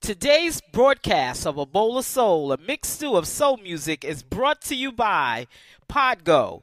Today's broadcast of A Bowl of Soul, a mixed stew of soul music, is brought to you by Podgo.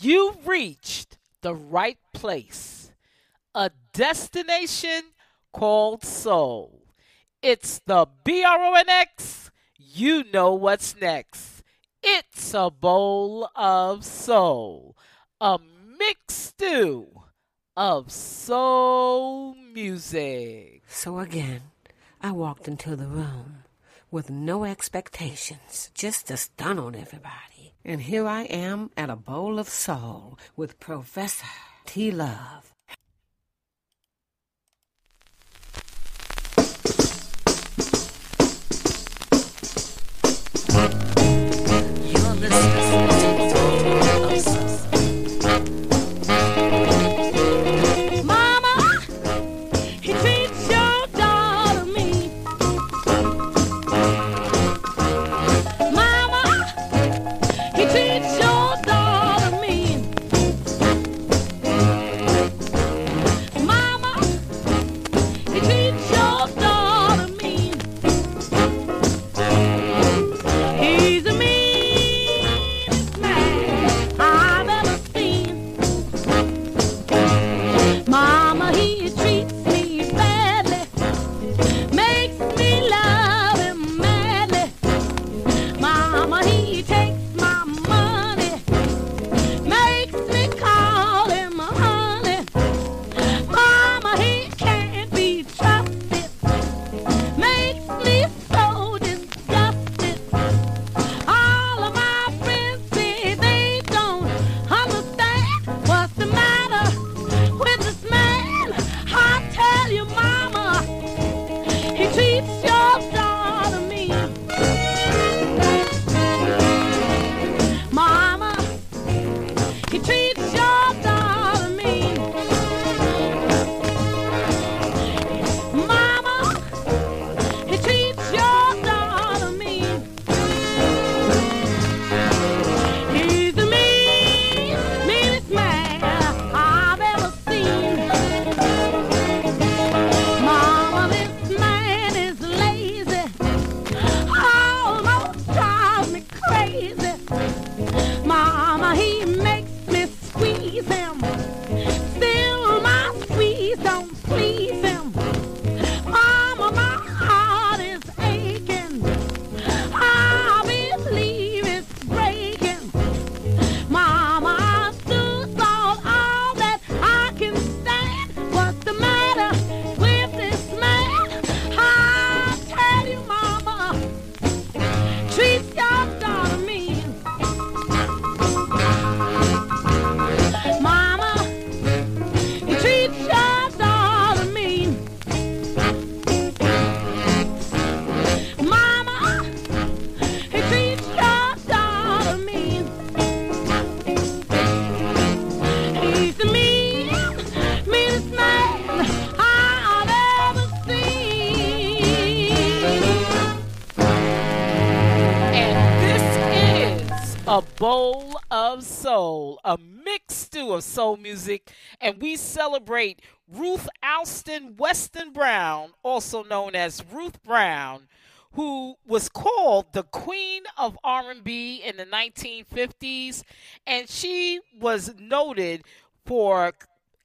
You've reached the right place, a destination called soul. It's the B R O N X. You know what's next. It's a bowl of soul, a mixed stew of soul music. So again, I walked into the room with no expectations, just to stun on everybody. And here I am at a bowl of soul with Professor T. Love. Soul music, and we celebrate Ruth Alston Weston Brown, also known as Ruth Brown, who was called the Queen of R&B in the 1950s, and she was noted for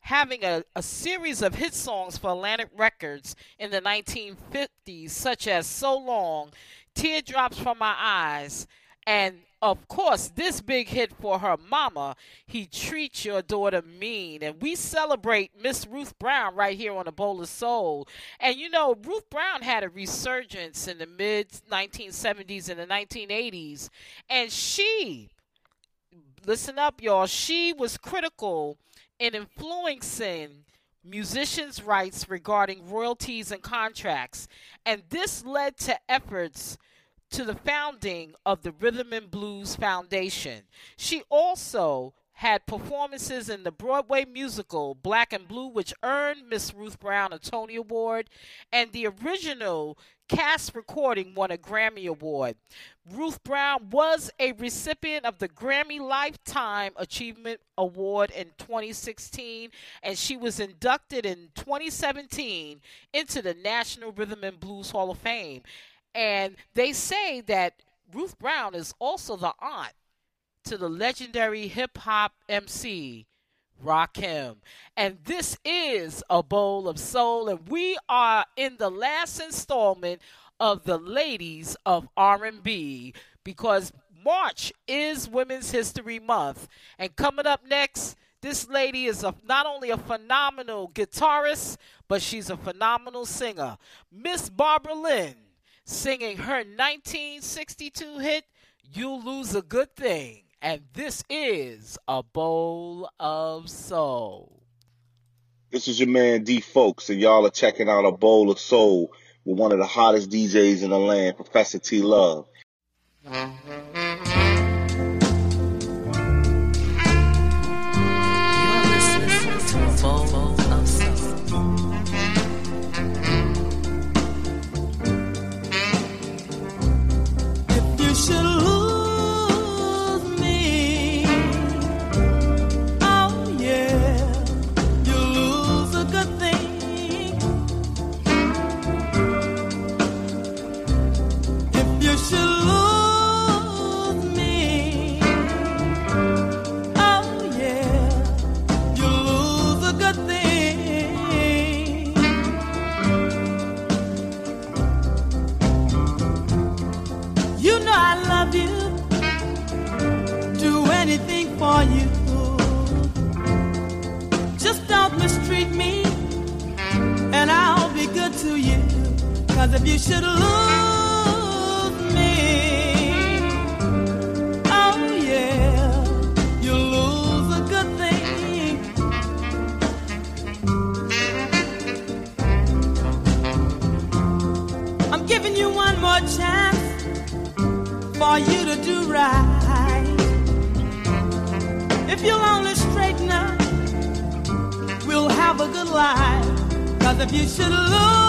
having a, a series of hit songs for Atlantic Records in the 1950s, such as So Long, Teardrops from My Eyes, and of course, this big hit for her mama, He Treats Your Daughter Mean. And we celebrate Miss Ruth Brown right here on a Bowl of Soul. And you know, Ruth Brown had a resurgence in the mid 1970s and the 1980s. And she, listen up, y'all, she was critical in influencing musicians' rights regarding royalties and contracts. And this led to efforts to the founding of the Rhythm and Blues Foundation. She also had performances in the Broadway musical Black and Blue, which earned Miss Ruth Brown a Tony Award, and the original cast recording won a Grammy Award. Ruth Brown was a recipient of the Grammy Lifetime Achievement Award in 2016, and she was inducted in 2017 into the National Rhythm and Blues Hall of Fame. And they say that Ruth Brown is also the aunt to the legendary hip hop MC Rakim. And this is a bowl of soul, and we are in the last installment of the ladies of R&B because March is Women's History Month. And coming up next, this lady is a, not only a phenomenal guitarist, but she's a phenomenal singer. Miss Barbara Lynn singing her 1962 hit, You'll Lose a Good Thing. And this is a bowl of soul. This is your man D Folks, and y'all are checking out a bowl of soul with one of the hottest DJs in the land, Professor T Love. You're listening to a bowl love you. Do anything for you. Just don't mistreat me, and I'll be good to you. Cause if you should lose me, oh yeah, you'll lose a good thing. I'm giving you one more chance for you to do right. If you'll only straighten up, we'll have a good life. Cause if you should lose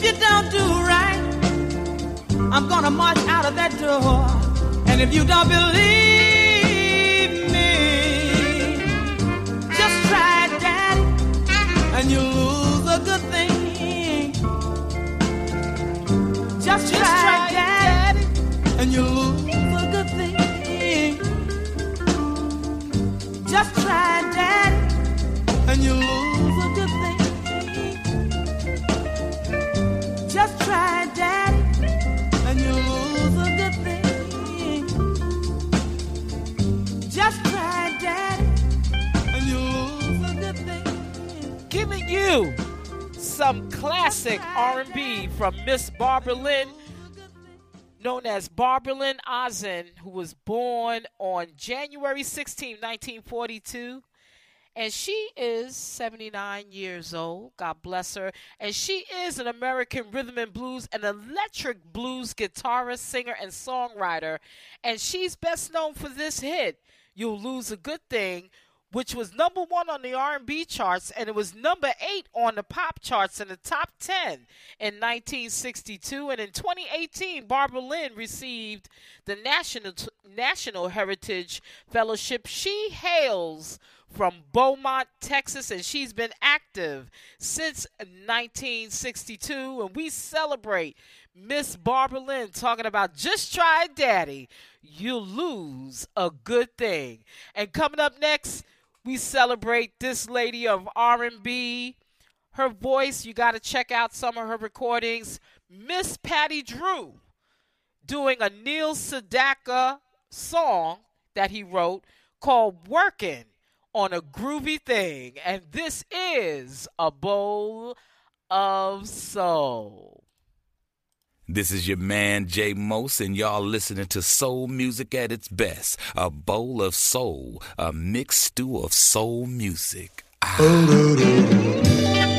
If you don't do right, I'm gonna march out of that door. And if you don't believe classic R&B from Miss Barbara Lynn, known as Barbara Lynn Ozen, who was born on January 16, 1942. And she is 79 years old. God bless her. And she is an American rhythm and blues and electric blues guitarist, singer, and songwriter. And she's best known for this hit, You'll Lose a Good Thing, which was number one on the R&B charts, and it was number eight on the pop charts in the top 10 in 1962. And in 2018, Barbara Lynn received the National National Heritage Fellowship. She hails from Beaumont, Texas, and she's been active since 1962. And we celebrate Miss Barbara Lynn talking about just try Daddy. You'll lose a good thing. And coming up next, we celebrate this lady of R&B. Her voice, you got to check out some of her recordings. Miss Patti Drew doing a Neil Sedaka song that he wrote called Working on a Groovy Thing. And this is a bowl of soul. This is your man Jay Mose, and y'all listening to soul music at its best. A bowl of soul, a mixed stew of soul music. Ah. Oh, when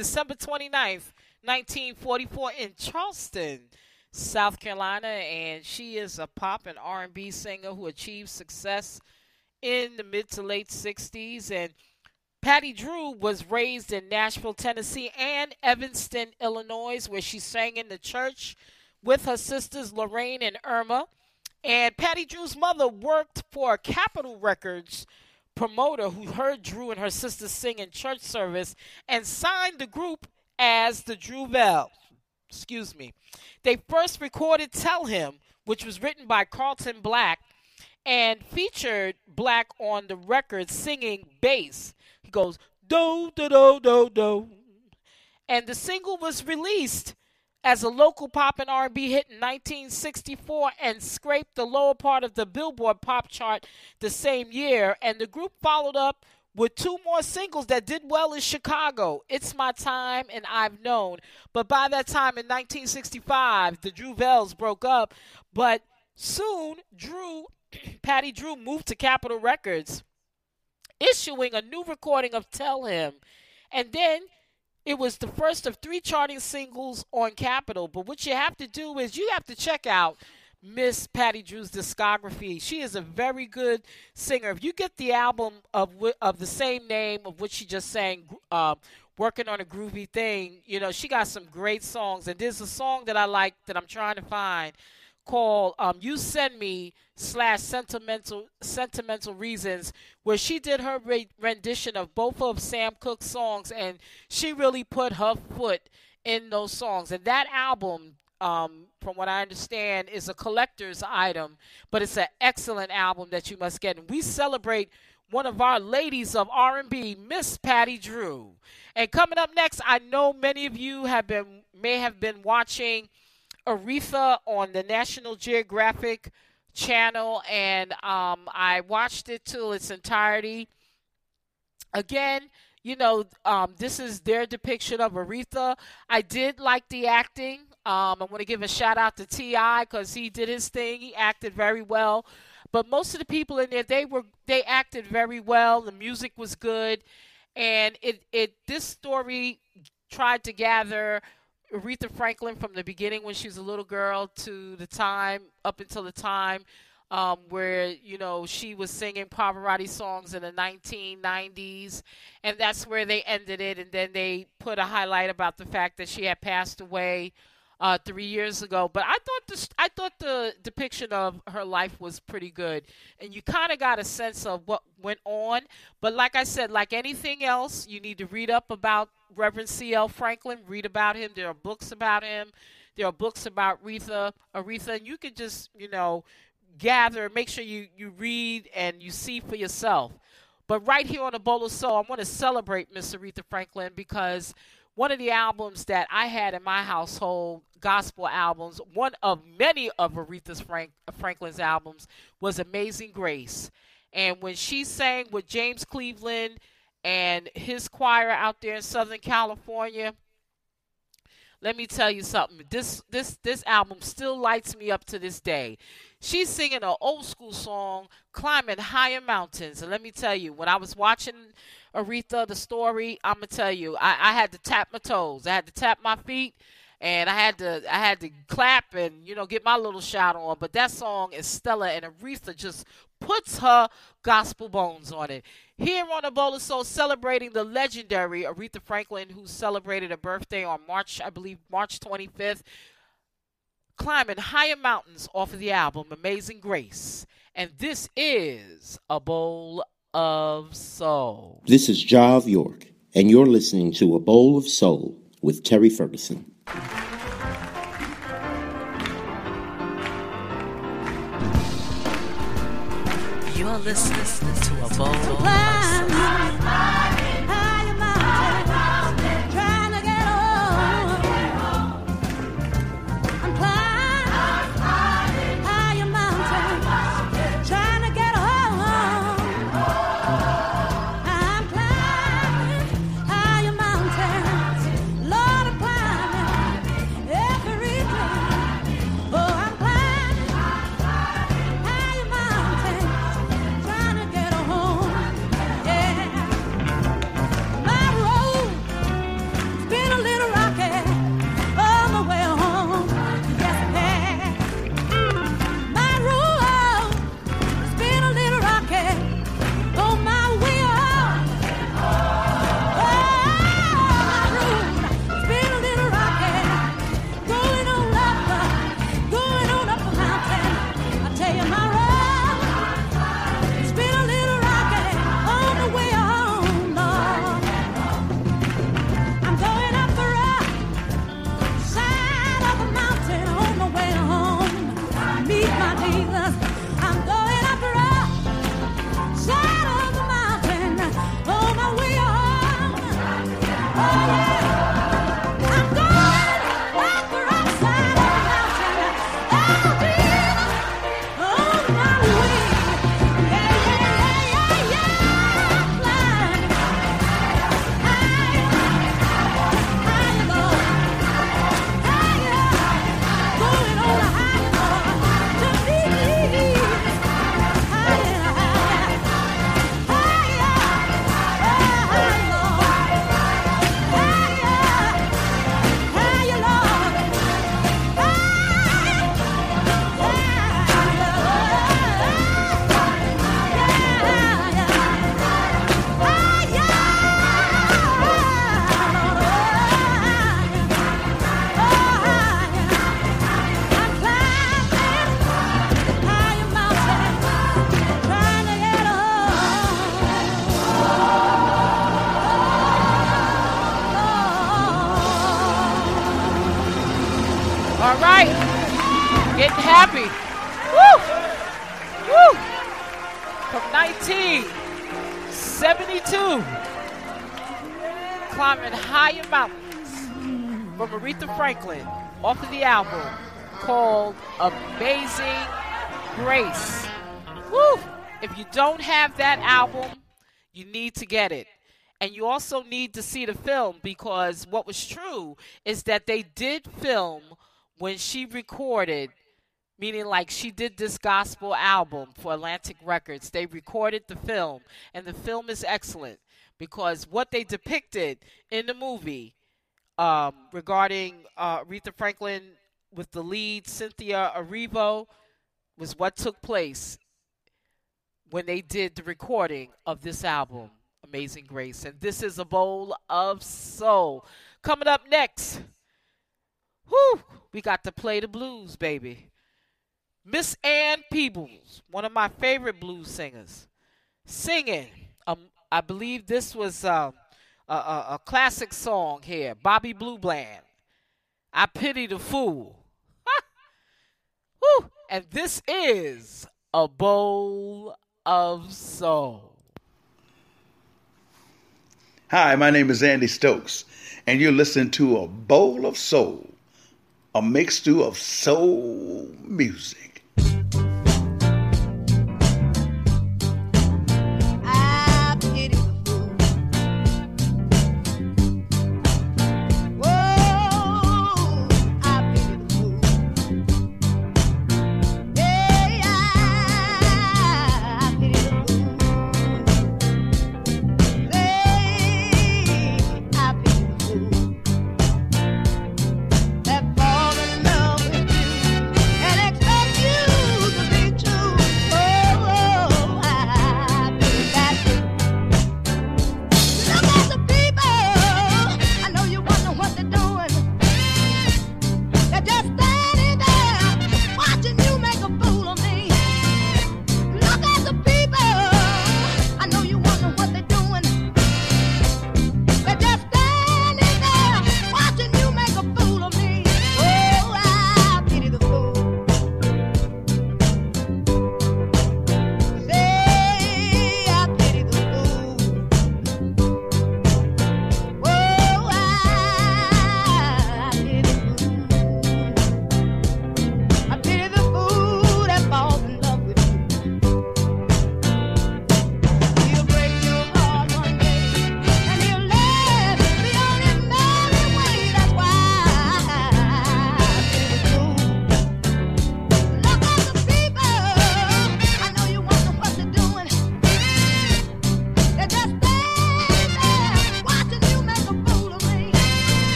December 29th, 1944 in Charleston, South Carolina, and she is a pop and R&B singer who achieved success in the mid to late 60s and Patti Drew was raised in Nashville, Tennessee and Evanston, Illinois, where she sang in the church with her sisters Lorraine and Irma. And Patti Drew's mother worked for Capitol Records promoter who heard Drew and her sisters sing in church service and signed the group as the Drew Bell. Excuse me. They first recorded Tell Him, which was written by Carlton Black and featured Black on the record singing bass. He goes do do do do do, and the single was released as a local pop and R&B hit in 1964 and scraped the lower part of the Billboard pop chart the same year. And the group followed up with two more singles that did well in Chicago. It's My Time and I've Known. But by that time in 1965, the Drew-Vels broke up. But soon, Drew, Patti Drew moved to Capitol Records, issuing a new recording of Tell Him. And then it was the first of three charting singles on Capitol. But what you have to do is you have to check out Miss Patti Drew's discography. She is a very good singer. If you get the album of of the same name of which she just sang, uh, working on a groovy thing, you know, she got some great songs. And there's a song that I like that I'm trying to find called um, "You Send Me" slash sentimental sentimental reasons, where she did her re- rendition of both of Sam Cooke's songs, and she really put her foot in those songs. And that album um, from what I understand, is a collector's item, but it's an excellent album that you must get. And we celebrate one of our ladies of R&B, Miss Patti Drew. And coming up next, I know many of you have been may have been watching Aretha on the National Geographic channel, and um, I watched it to its entirety. Again, you know, um, this is their depiction of Aretha. I did like the acting. Um, I want to give a shout out to T.I. because he did his thing. He acted very well. But most of the people in there, they were they acted very well. The music was good, and it it this story tried to gather Aretha Franklin from the beginning when she was a little girl to the time up until the time um, where you know she was singing Pavarotti songs in the 1990s, and that's where they ended it. And then they put a highlight about the fact that she had passed away uh, three years ago. But I thought the I thought the depiction of her life was pretty good, and you kind of got a sense of what went on. But like I said, like anything else, you need to read up about Reverend C.L. Franklin. Read about him. There are books about him. There are books about Aretha. Aretha, and you can just you know gather, and make sure you, you read and you see for yourself. But right here on the Bowl of Soul, I want to celebrate Miss Aretha Franklin because one of the albums that I had in my household, gospel albums, one of many of Aretha Frank, Franklin's albums, was Amazing Grace. And when she sang with James Cleveland and his choir out there in Southern California, let me tell you something. This this this album still lights me up to this day. She's singing an old school song, climbing higher mountains. And let me tell you, when I was watching Aretha the story, I'm gonna tell you, I, I had to tap my toes, I had to tap my feet, and I had to I had to clap and you know get my little shout on. But that song is Stella, and Aretha just puts her gospel bones on it. Here on the Bowl of Soul, celebrating the legendary Aretha Franklin, who celebrated a birthday on March, I believe, March 25th, climbing higher mountains off of the album Amazing Grace. And this is a Bowl of Soul. This is Jav York, and you're listening to A Bowl of Soul with Terry Ferguson. You're listening to a bowl of Trying 1972. Climbing higher mountains from Aretha Franklin off of the album called Amazing Grace. Woo! If you don't have that album, you need to get it. And you also need to see the film because what was true is that they did film when she recorded, meaning like she did this gospel album for Atlantic Records. They recorded the film, and the film is excellent because what they depicted in the movie um, regarding uh, Aretha Franklin with the lead Cynthia Erivo was what took place when they did the recording of this album, Amazing Grace. And this is a bowl of soul. Coming up next, whoo, we got to play the blues, baby. Miss Ann Peebles, one of my favorite blues singers, singing. Um, I believe this was um, a, a, a classic song here, Bobby Blue Bland. I pity the fool. Woo! And this is a bowl of soul. Hi, my name is Andy Stokes, and you're listening to A Bowl of Soul, a mixture of soul music.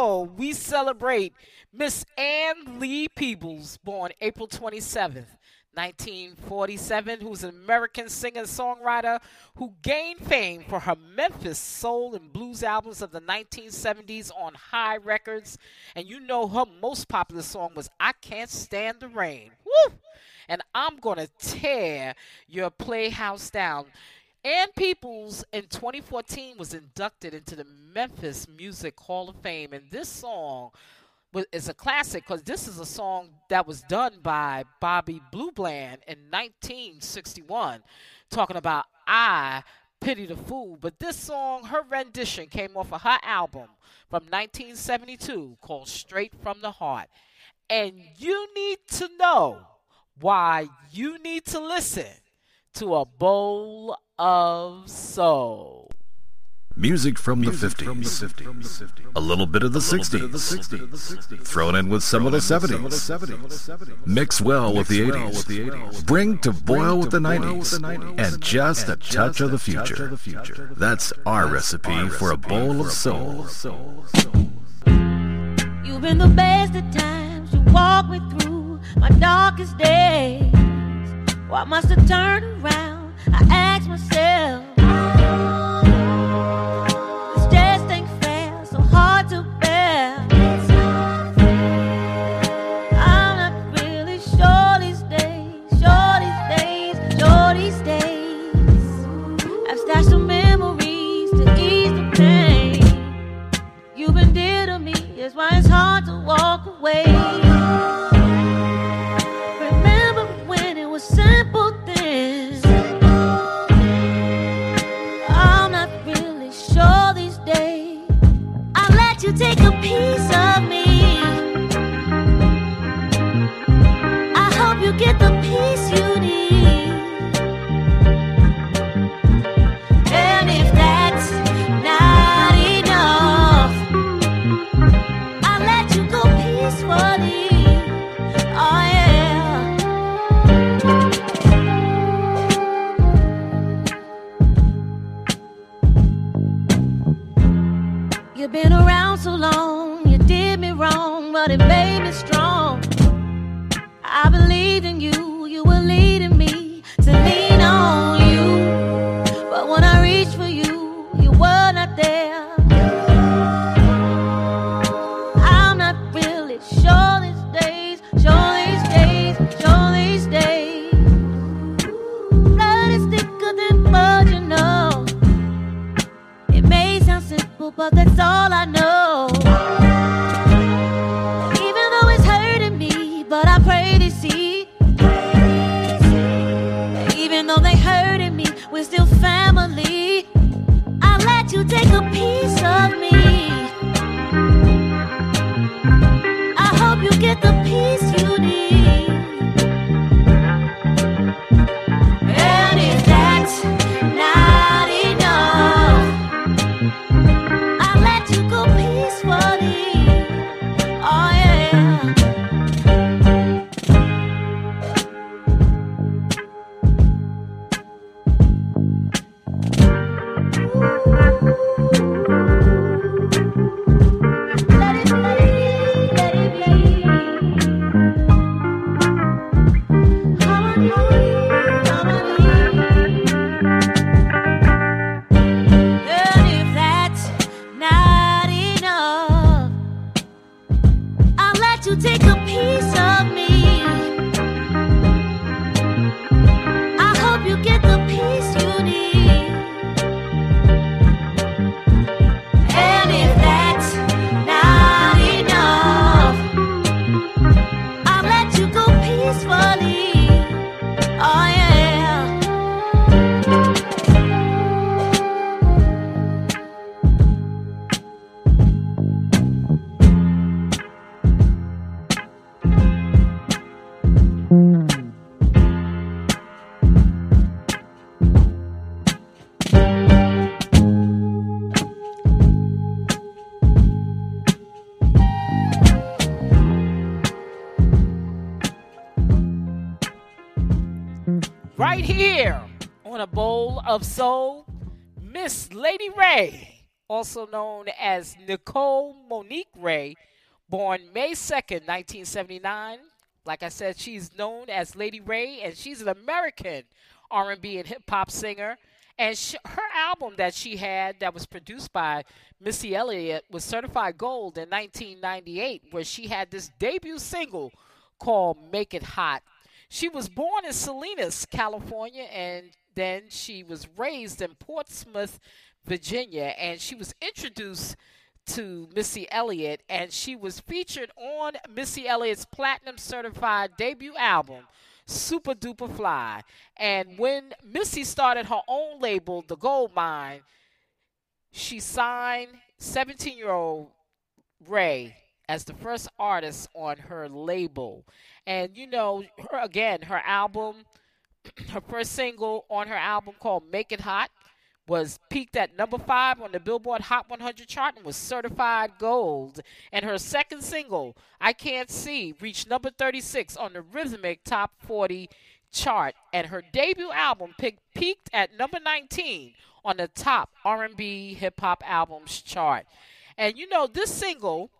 Soul, we celebrate Miss Ann Lee Peebles, born April 27th, 1947, who's an American singer songwriter who gained fame for her Memphis soul and blues albums of the 1970s on Hi Records. And you know her most popular song was I Can't Stand the Rain. Woo! And I'm going to tear your playhouse down. Ann Peebles in 2014 was inducted into the Memphis Music Hall of Fame, and this song is a classic because this is a song that was done by Bobby Blue Bland in 1961, talking about I pity the fool. But this song, her rendition, came off of her album from 1972 called Straight from the Heart. And you need to know why you need to listen to a bowl of soul. Music from the 50s. A little bit of the 60s. Thrown in with some of the 70s. Mix well with the 80s. Bring to boil with the 90s. And just a touch of the future. That's our recipe for a bowl of soul. You've been the best at times. You walk me through my darkest days. Why must I turn around? I ask myself. Of soul, Miss Lady Wray, also known as Nicole Monique Wray, born May 2nd, 1979. Like I said, she's known as Lady Wray, and she's an American R&B and hip hop singer. And sh- her album that she had, that was produced by Missy Elliott, was certified gold in 1998, where she had this debut single called "Make It Hot." She was born in Salinas, California, and then she was raised in Portsmouth, Virginia, and she was introduced to Missy Elliott, and she was featured on Missy Elliott's platinum certified debut album, Supa Dupa Fly. And when Missy started her own label, The Gold Mine, she signed 17 year old Wray as the first artist on her label. And you know, her, again, her album, her first single on her album called Make It Hot was peaked at number five on the Billboard Hot 100 chart and was certified gold. And her second single, I Can't See, reached number 36 on the Rhythmic Top 40 chart. And her debut album peaked at number 19 on the top R&B hip hop albums chart. And you know, this single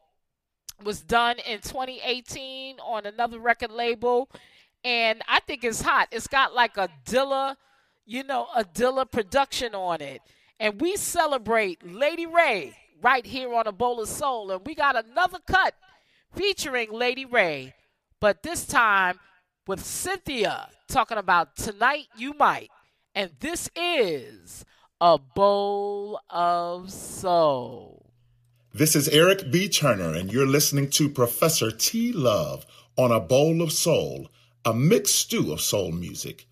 was done in 2018 on another record label, and I think it's hot. It's got like a Dilla you know, a Dilla production on it. And we celebrate Lady Wray right here on a bowl of soul. And we got another cut featuring Lady Wray, but this time with Synthia talking about Tonight You Might. And this is a bowl of soul. This is Eric B. Turner, and you're listening to Professor T. Love on A Bowl of Soul, a mixed stew of soul music.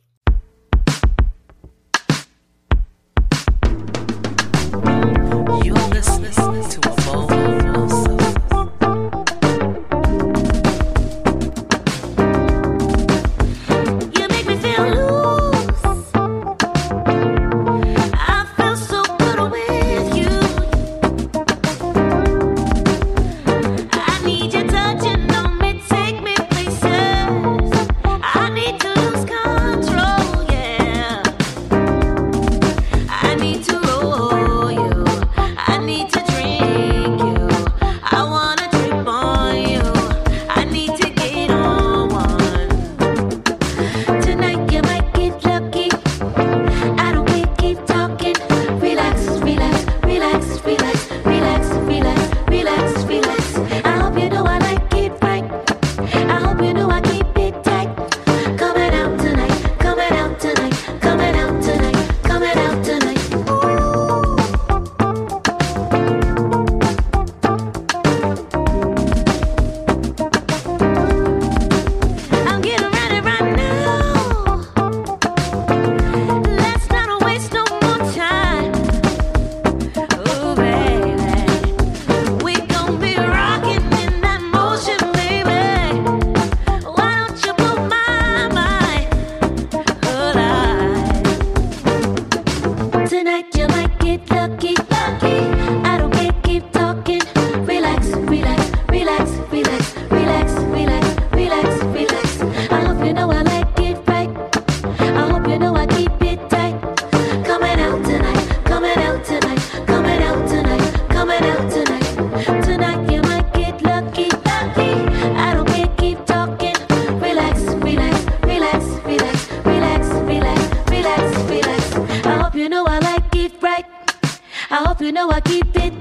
I hope you know I keep it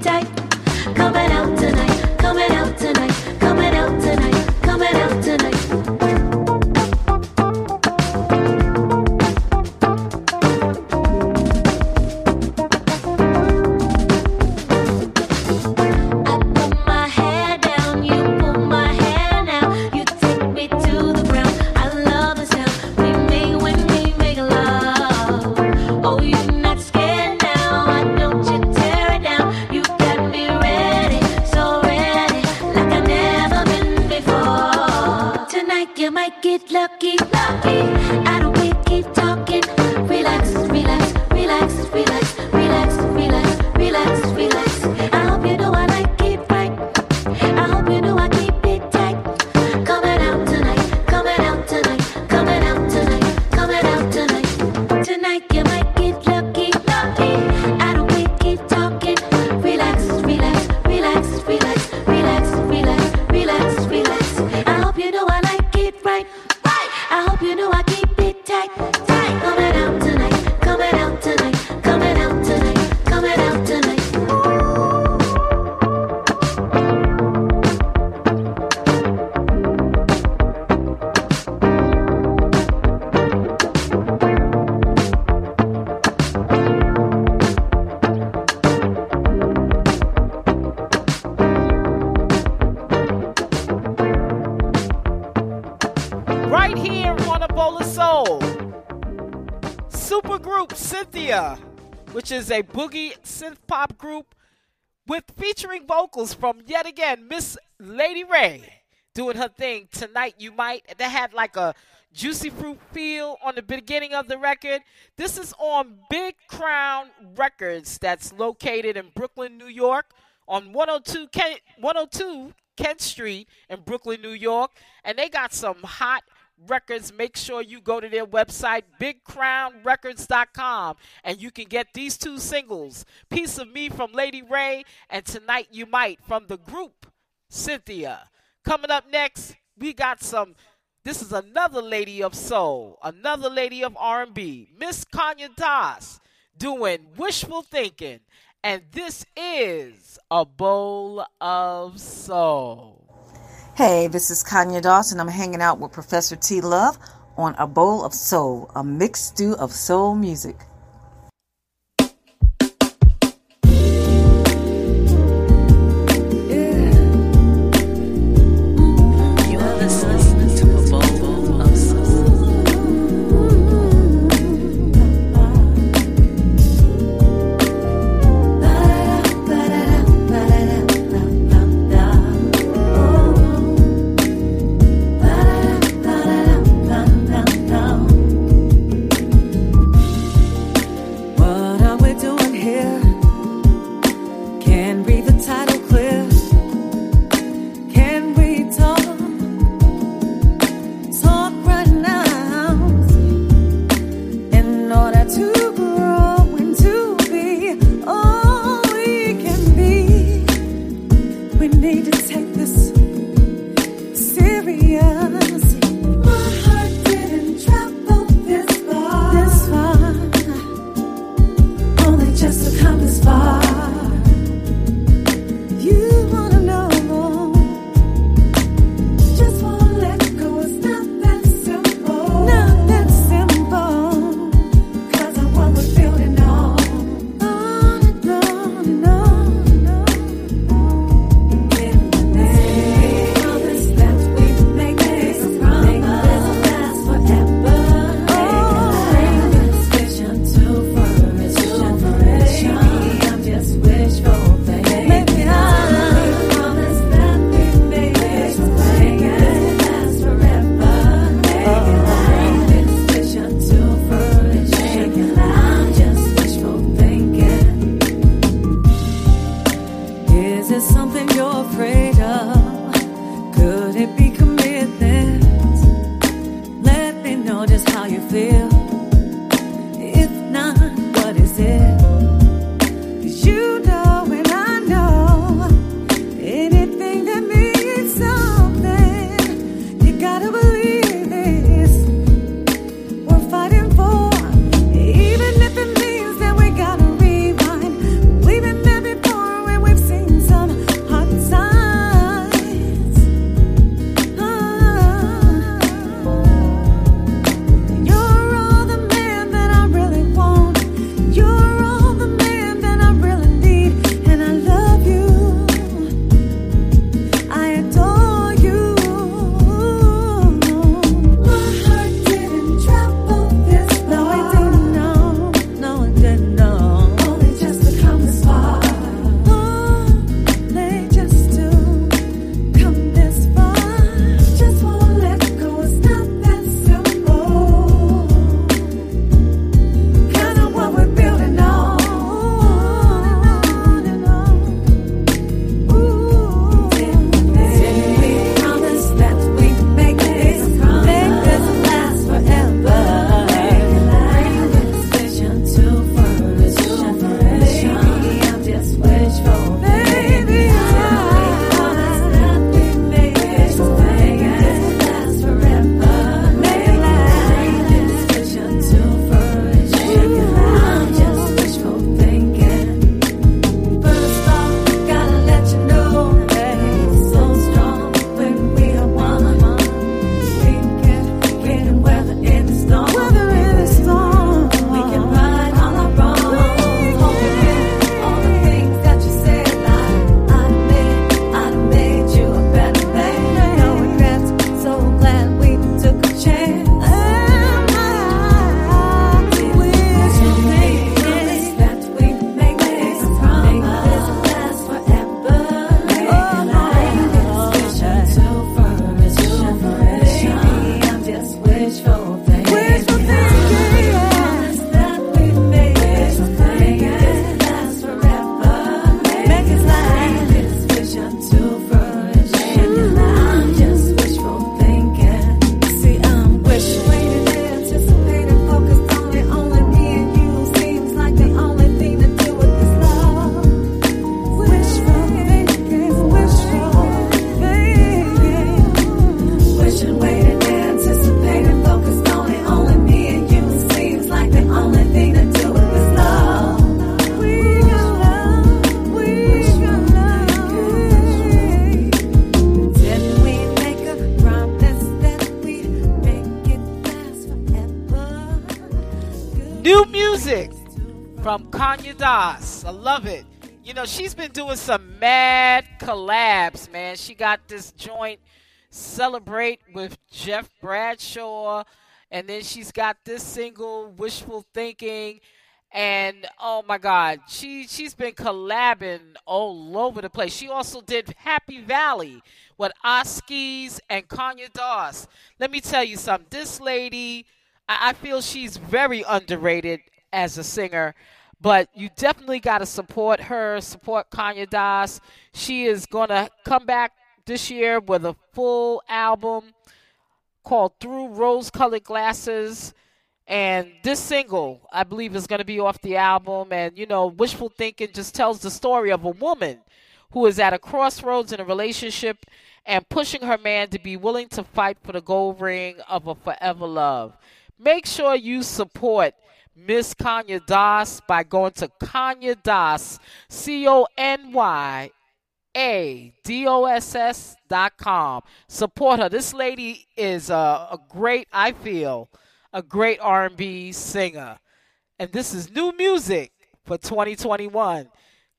which is a boogie synth pop group with featuring vocals from yet again Miss Lady Wray doing her thing tonight. You might that had like a juicy fruit feel on the beginning of the record. This is on Big Crown Records, that's located in Brooklyn, New York, on 102 Kent, 102 Kent Street in Brooklyn, New York, and they got some hot records. Make sure you go to their website, bigcrownrecords.com, and you can get these two singles Piece of Me from Lady Wray and Tonight You Might from the group Synthia. Coming up next, we got some. This is another lady of soul, another lady of R&B, Miss Conya Doss, doing wishful thinking, and this is a bowl of soul. Hey, this is Kanya Dawson. I'm hanging out with Professor T Love on A Bowl of Soul, a mixed stew of soul music. From Conya Doss. I love it. You know, she's been doing some mad collabs, man. She got this joint Celebrate with Jeff Bradshaw, and then she's got this single Wishful Thinking. And oh my God, she she's been collabing all over the place. She also did Happy Valley with Oskies and Conya Doss. Let me tell you something. This lady, I, I feel she's very underrated as a singer. But you definitely got to support her, support Conya Doss. She is going to come back this year with a full album called Through Rose Colored Glasses. And this single, I believe, is going to be off the album. And, you know, Wishful Thinking just tells the story of a woman who is at a crossroads in a relationship and pushing her man to be willing to fight for the gold ring of a forever love. Make sure you support Miss Conya Doss by going to Conya Doss, C O N Y A D O S S dot com. Support her. This lady is a, a great, I feel, a great R&B singer. And this is new music for 2021.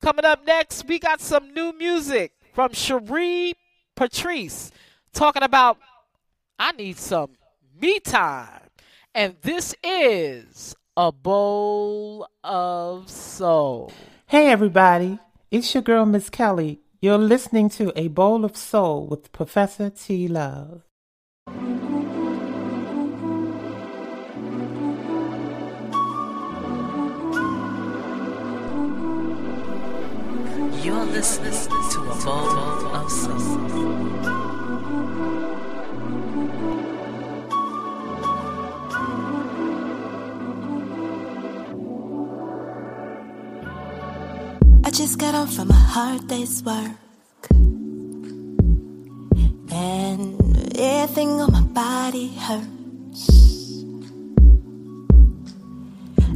Coming up next, we got some new music from Sheree Patrice talking about I need some me time. And this is a bowl of soul. Hey, everybody. It's your girl, Miss Kelly. You're listening to A Bowl of Soul with Professor T. Love. You're listening to a bowl of soul. Got home from a hard day's work. And everything on my body hurts.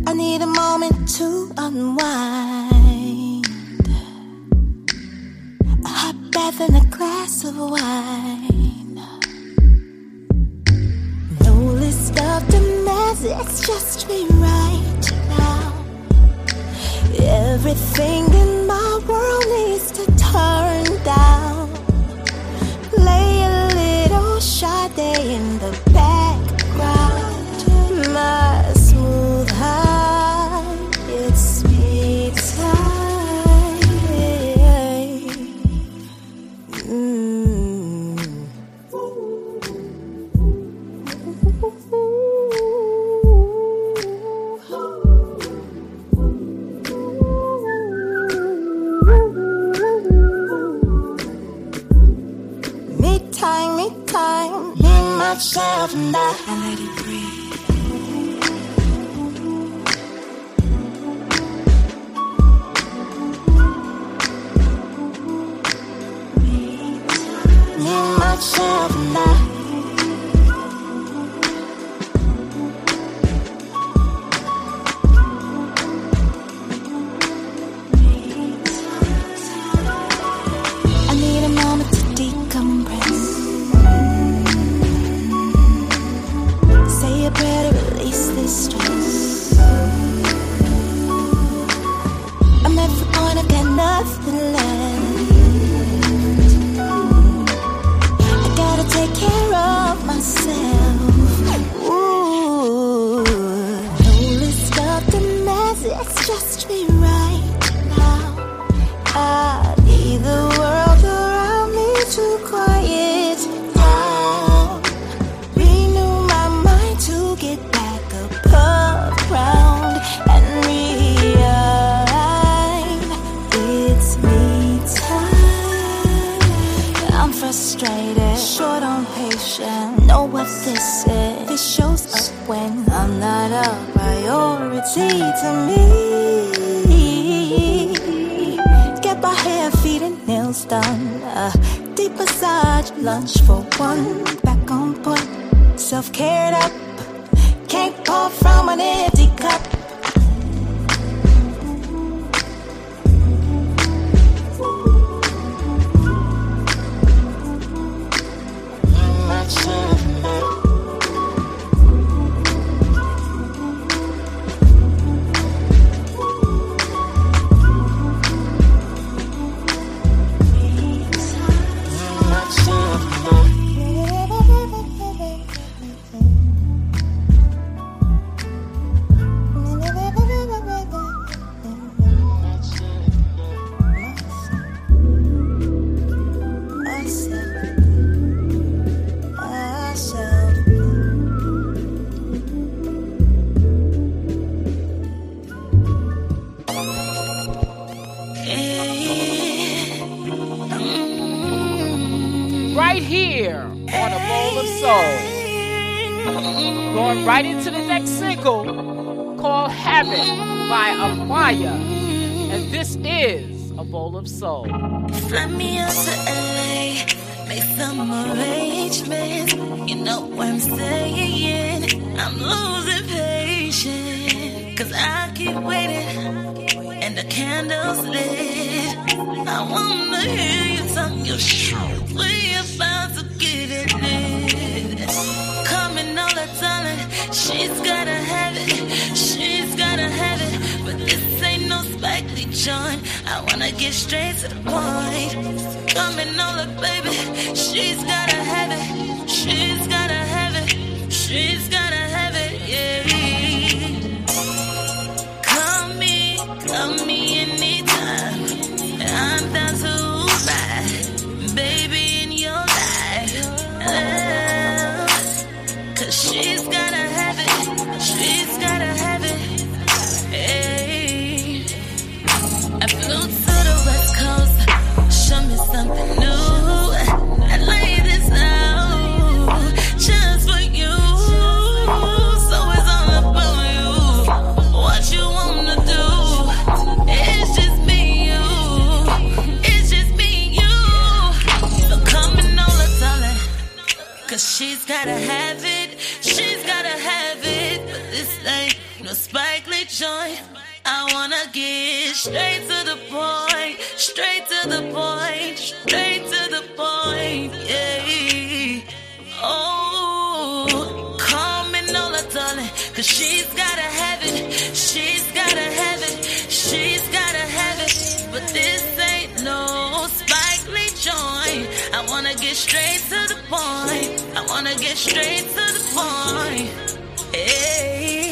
I need a moment to unwind. A hot bath and a glass of wine. No list of demands, it's just me right now. Everything in my world to turn down. Play a little Sade in the Mm-hmm. Right here on a bowl of soul. Going right into the next single called Habit by Amaya. And this is a bowl of soul. Fly me out to LA, make some arrangements. You know what I'm saying? I'm losing patience, cause I keep waiting candle's lit. I wanna hear you tell your truth. We about to get it lit. Coming all the time, she's gotta have it. She's gotta have it. But this ain't no Spike Lee joint. I wanna get straight to the point. Coming all the baby, she's gotta have it. She's gotta have it. She's gotta straight to the point, straight to the point, straight to the point, yeah. Oh, call me Nola, darling, cause she's gotta have it, she's gotta have it, she's gotta have it. But this ain't no Spike joint. I wanna get straight to the point, I wanna get straight to the point. Hey,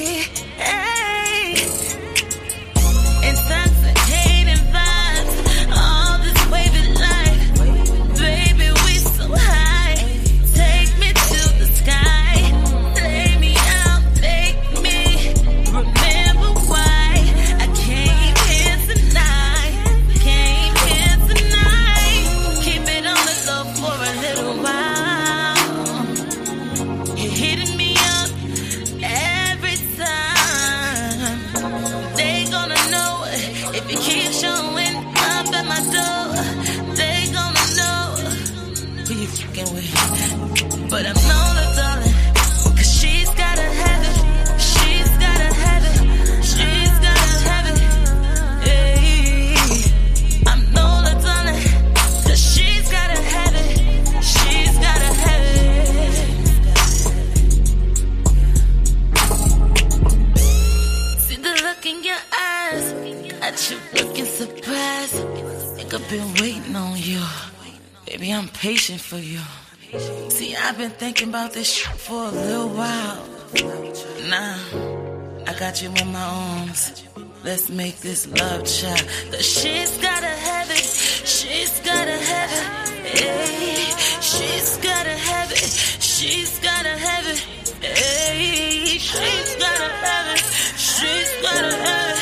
been thinking about this shit for a little while. Nah, I got you in my arms. Let's make this love child. Cause she's gotta have it. She's gotta have it. Hey, she's gotta have it. She's gotta have it. Hey, she's gotta have it. She's gotta have it.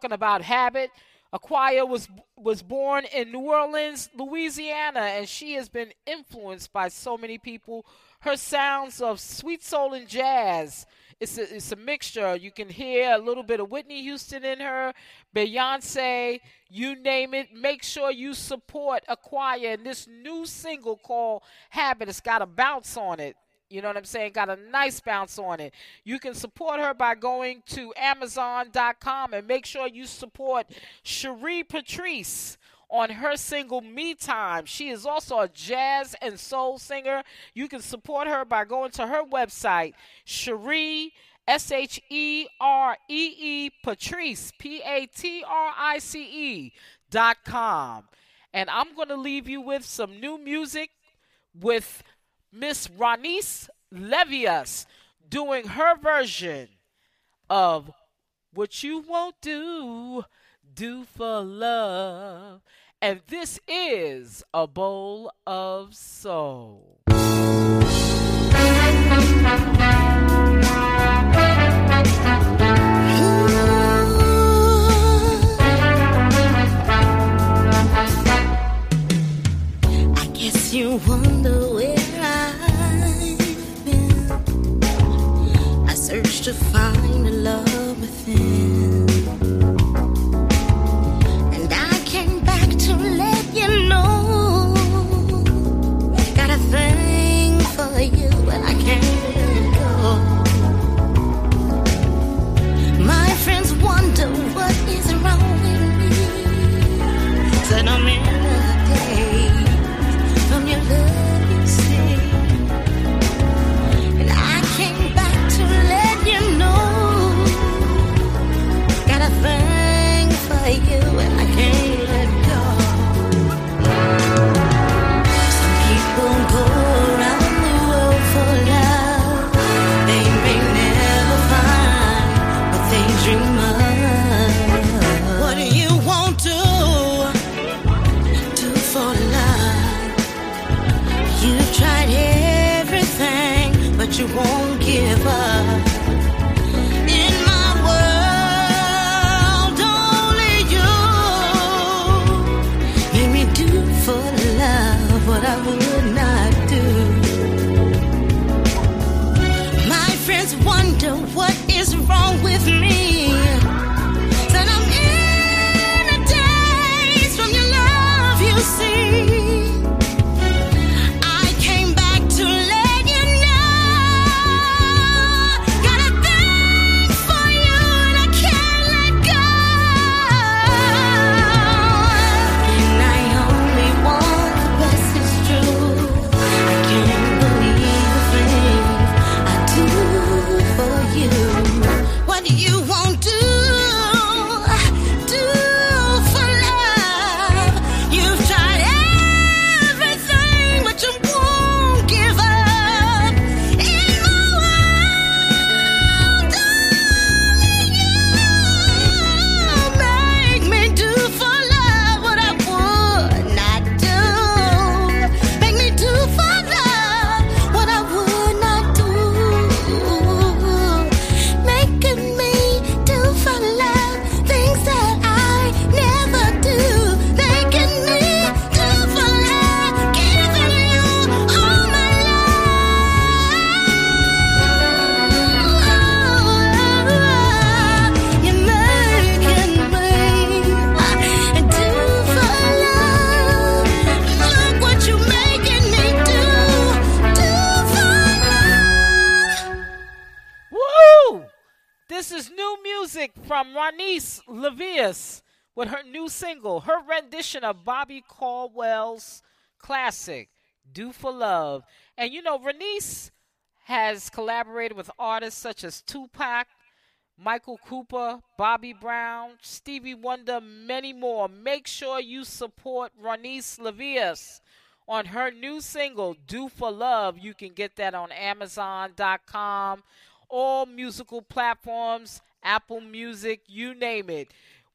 Talking about habit. Aquaya was was born in New Orleans, Louisiana, and she has been influenced by so many people. Her sounds of sweet soul and jazz. It's a, it's a mixture. You can hear a little bit of Whitney Houston in her, Beyonce, you name it. Make sure you support Aquaya and this new single called Habit. It's got a bounce on it. You know what I'm saying? Got a nice bounce on it. You can support her by going to Amazon.com and make sure you support Sheree Patrice on her single Me Time. She is also a jazz and soul singer. You can support her by going to her website, Sheree. S H E R E E Patrice, P A T R I C E dot com. And I'm going to leave you with some new music with Miss Roniece Levias doing her version of What You Won't Do, Do for Love. And this is a bowl of soul. You wonder to find a love within. Give up. Rendition of Bobby Caldwell's classic, Do for Love. And you know, Roniece has collaborated with artists such as Tupac, Michael Cooper, Bobby Brown, Stevie Wonder, many more. Make sure you support Roniece Levias on her new single, Do for Love. You can get that on Amazon.com, all musical platforms, Apple Music, you name it.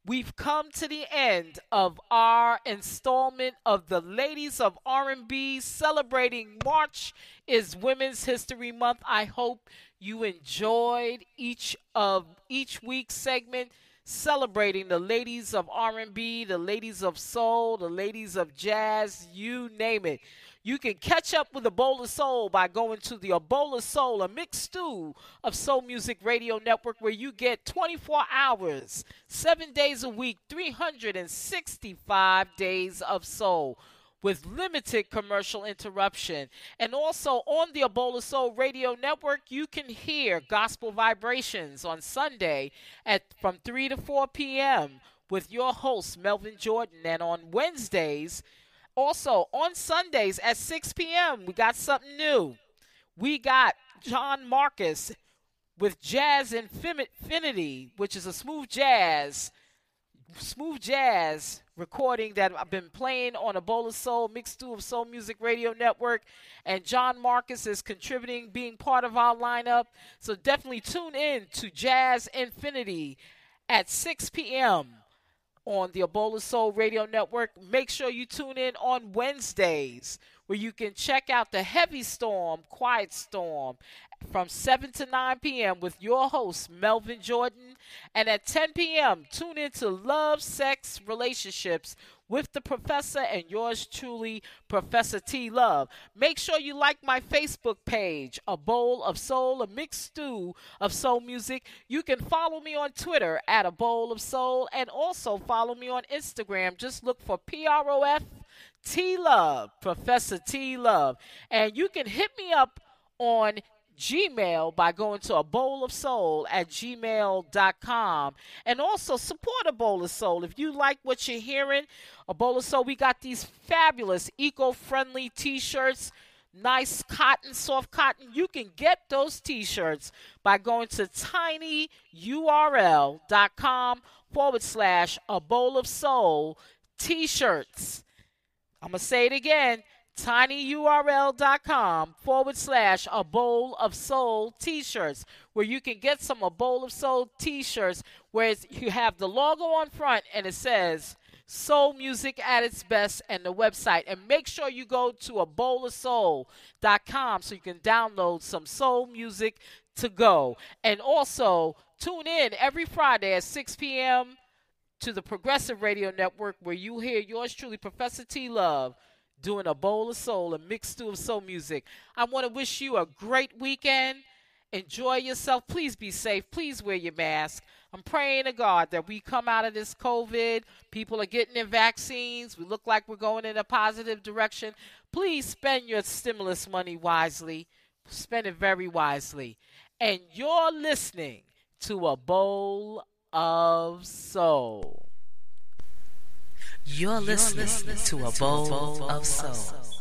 We've come to the end of our installment of the Ladies of R&B celebrating March is Women's History Month. I hope you enjoyed each of each week's segment celebrating the ladies of R&B, the ladies of soul, the ladies of jazz, you name it. You can catch up with a bowl of soul by going to the A Bowl of Soul, a mixed stew of Soul Music Radio Network, where you get 24 hours, seven days a week, 365 days of soul with limited commercial interruption. And also on the A Bowl of Soul Radio Network, you can hear Gospel Vibrations on Sunday at from 3 to 4 p.m. with your host Melvin Jordan and on Wednesdays also, on Sundays at 6 p.m., we got something new. We got John Marcus with Jazz Infinity, which is a smooth jazz, smooth jazz recording that I've been playing on a bowl of soul mixed stew of soul music radio network and john marcus is contributing being part of our lineup so definitely tune in to jazz infinity at 6 p.m on the A Bowl of Soul Radio Network. Make sure you tune in on Wednesdays where you can check out the Heavy Storm, Quiet Storm from 7 to 9 p.m. with your host, Melvin Jordan. And at 10 p.m., tune into Love, Sex, Relationships with the professor and yours truly, Professor T Love. Make sure you like my Facebook page, A Bowl of Soul, a mixed stew of soul music. You can follow me on Twitter at A Bowl of Soul and also follow me on Instagram. Just look for PROF T Love, Professor T Love. And you can hit me up on Gmail by going to a bowl of soul at gmail.com and also support a bowl of soul. If you like what you're hearing, a bowl of soul, we got these fabulous eco friendly t shirts. Nice cotton, soft cotton. You can get those t shirts by going to tinyurl.com forward slash a bowl of soul t shirts. I'm going to say it again tinyurl.com forward slash a bowl of soul t-shirts where you can get some a bowl of soul t-shirts where you have the logo on front and it says soul music at its best and the website. And make sure you go to a bowl of soul.com so you can download some soul music to go. And also tune in every friday at 6 p.m to the progressive radio network where you hear yours truly professor t love doing a bowl of soul, a stew of soul music. I want to wish you a great weekend. Enjoy yourself. Please be safe. Please wear your mask. I'm praying to God that we come out of this COVID. People are getting their vaccines. We look like we're going in a positive direction. Please spend your stimulus money wisely. Spend it very wisely. And you're listening to a bowl of soul. You're listening, to a bowl, of soul.